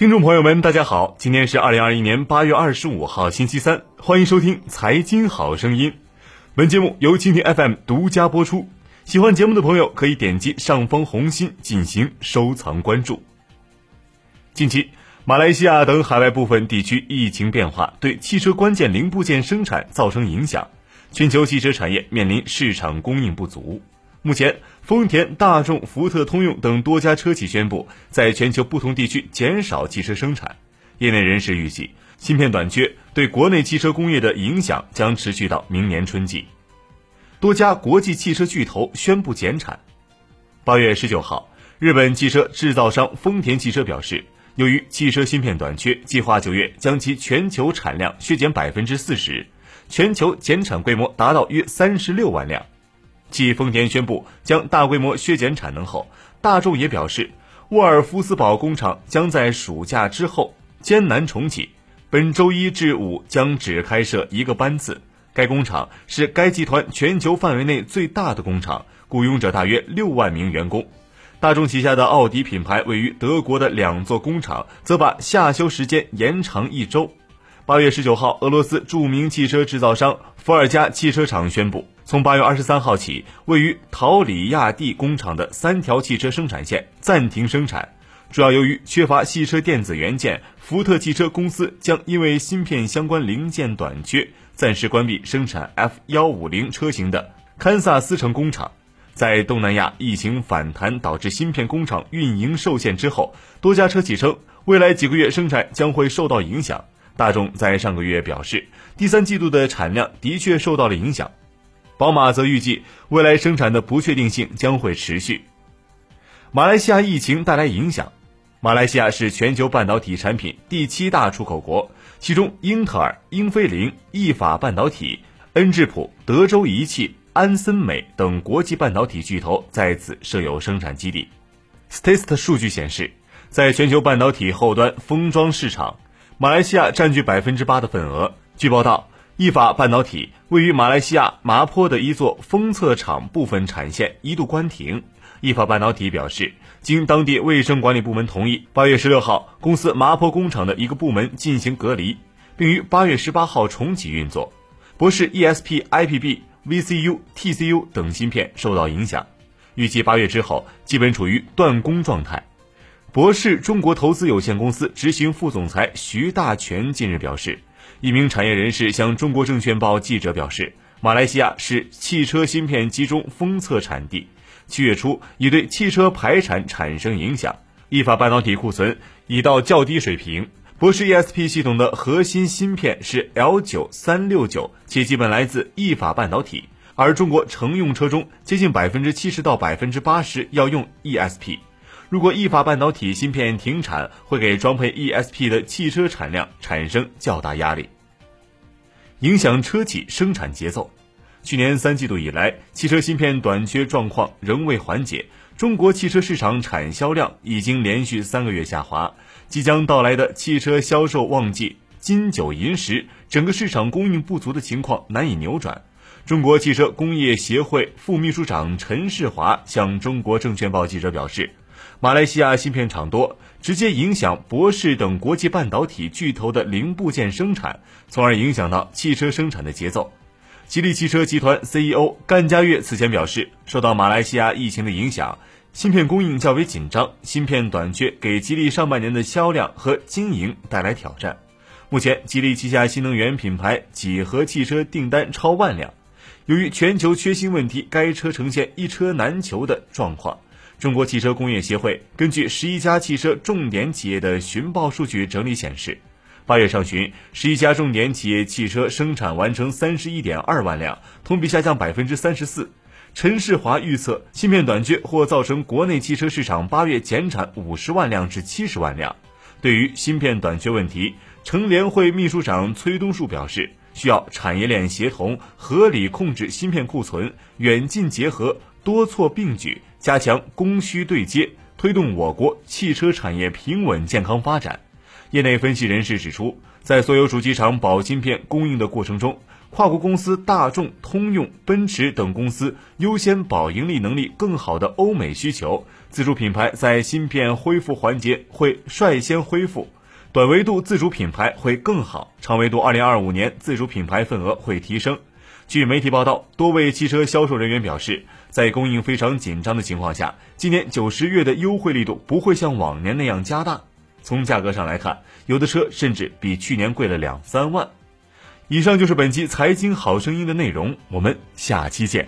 听众朋友们，大家好，今天是二零二一年八月二十五号，星期三，欢迎收听《财经好声音》。本节目由蜻蜓 FM 独家播出。喜欢节目的朋友可以点击上方红心进行收藏关注。近期，马来西亚等海外部分地区疫情变化对汽车关键零部件生产造成影响，全球汽车产业面临市场供应不足。目前，丰田、大众、福特、通用等多家车企宣布，在全球不同地区减少汽车生产。业内人士预计，芯片短缺对国内汽车工业的影响将持续到明年春季。多家国际汽车巨头宣布减产。八月十九号，日本汽车制造商丰田汽车表示，由于汽车芯片短缺，计划九月将其全球产量削减百分之四十，全球减产规模达到约三十六万辆。继丰田宣布将大规模削减产能后，大众也表示，沃尔夫斯堡工厂将在暑假之后艰难重启，本周一至五将只开设一个班次。该工厂是该集团全球范围内最大的工厂，雇佣着大约六万名员工。大众旗下的奥迪品牌位于德国的两座工厂则把夏休时间延长一周。八月十九号，俄罗斯著名汽车制造商伏尔加汽车厂宣布。从八月二十三号起，位于陶里亚蒂工厂的三条汽车生产线暂停生产，主要由于缺乏汽车电子元件。福特汽车公司将因为芯片相关零件短缺，暂时关闭生产 F 幺五零车型的堪萨斯城工厂。在东南亚疫情反弹导致芯片工厂运营受限之后，多家车企称未来几个月生产将会受到影响。大众在上个月表示，第三季度的产量的确受到了影响。宝马则预计，未来生产的不确定性将会持续。马来西亚疫情带来影响。马来西亚是全球半导体产品第七大出口国，其中英特尔、英飞凌、意法半导体、恩智浦、德州仪器、安森美等国际半导体巨头在此设有生产基地。Statist 数据显示，在全球半导体后端封装市场，马来西亚占据百分之八的份额。据报道。意法半导体位于马来西亚麻坡的一座封测厂部分产线一度关停。意法半导体表示，经当地卫生管理部门同意，八月十六号，公司麻坡工厂的一个部门进行隔离，并于八月十八号重启运作。博士 ESP、IPB、VCU、TCU 等芯片受到影响，预计八月之后基本处于断供状态。博士中国投资有限公司执行副总裁徐大全近日表示。一名产业人士向中国证券报记者表示，马来西亚是汽车芯片集中封测产地，七月初已对汽车排产产生影响。意法半导体库存已到较低水平。博世 ESP 系统的核心芯片是 L 九三六九，且基本来自意法半导体。而中国乘用车中接近百分之七十到百分之八十要用 ESP。如果意法半导体芯片停产，会给装配 ESP 的汽车产量产生较大压力，影响车企生产节奏。去年三季度以来，汽车芯片短缺状况仍未缓解，中国汽车市场产销量已经连续三个月下滑。即将到来的汽车销售旺季金九银十，整个市场供应不足的情况难以扭转。中国汽车工业协会副秘书长陈世华向中国证券报记者表示。马来西亚芯片厂多，直接影响博世等国际半导体巨头的零部件生产，从而影响到汽车生产的节奏。吉利汽车集团 CEO 甘家悦此前表示，受到马来西亚疫情的影响，芯片供应较为紧张，芯片短缺给吉利上半年的销量和经营带来挑战。目前，吉利旗下新能源品牌几何汽车订单超万辆，由于全球缺芯问题，该车呈现一车难求的状况。中国汽车工业协会根据十一家汽车重点企业的寻报数据整理显示，八月上旬，十一家重点企业汽车生产完成三十一点二万辆，同比下降百分之三十四。陈世华预测，芯片短缺或造成国内汽车市场八月减产五十万辆至七十万辆。对于芯片短缺问题，乘联会秘书长崔东树表示，需要产业链协同，合理控制芯片库存，远近结合，多措并举。加强供需对接，推动我国汽车产业平稳健康发展。业内分析人士指出，在所有主机厂保芯片供应的过程中，跨国公司大众、通用、奔驰等公司优先保盈利能力更好的欧美需求，自主品牌在芯片恢复环节会率先恢复，短维度自主品牌会更好，长维度2025年自主品牌份额会提升。据媒体报道，多位汽车销售人员表示，在供应非常紧张的情况下，今年九十月的优惠力度不会像往年那样加大。从价格上来看，有的车甚至比去年贵了两三万。以上就是本期财经好声音的内容，我们下期见。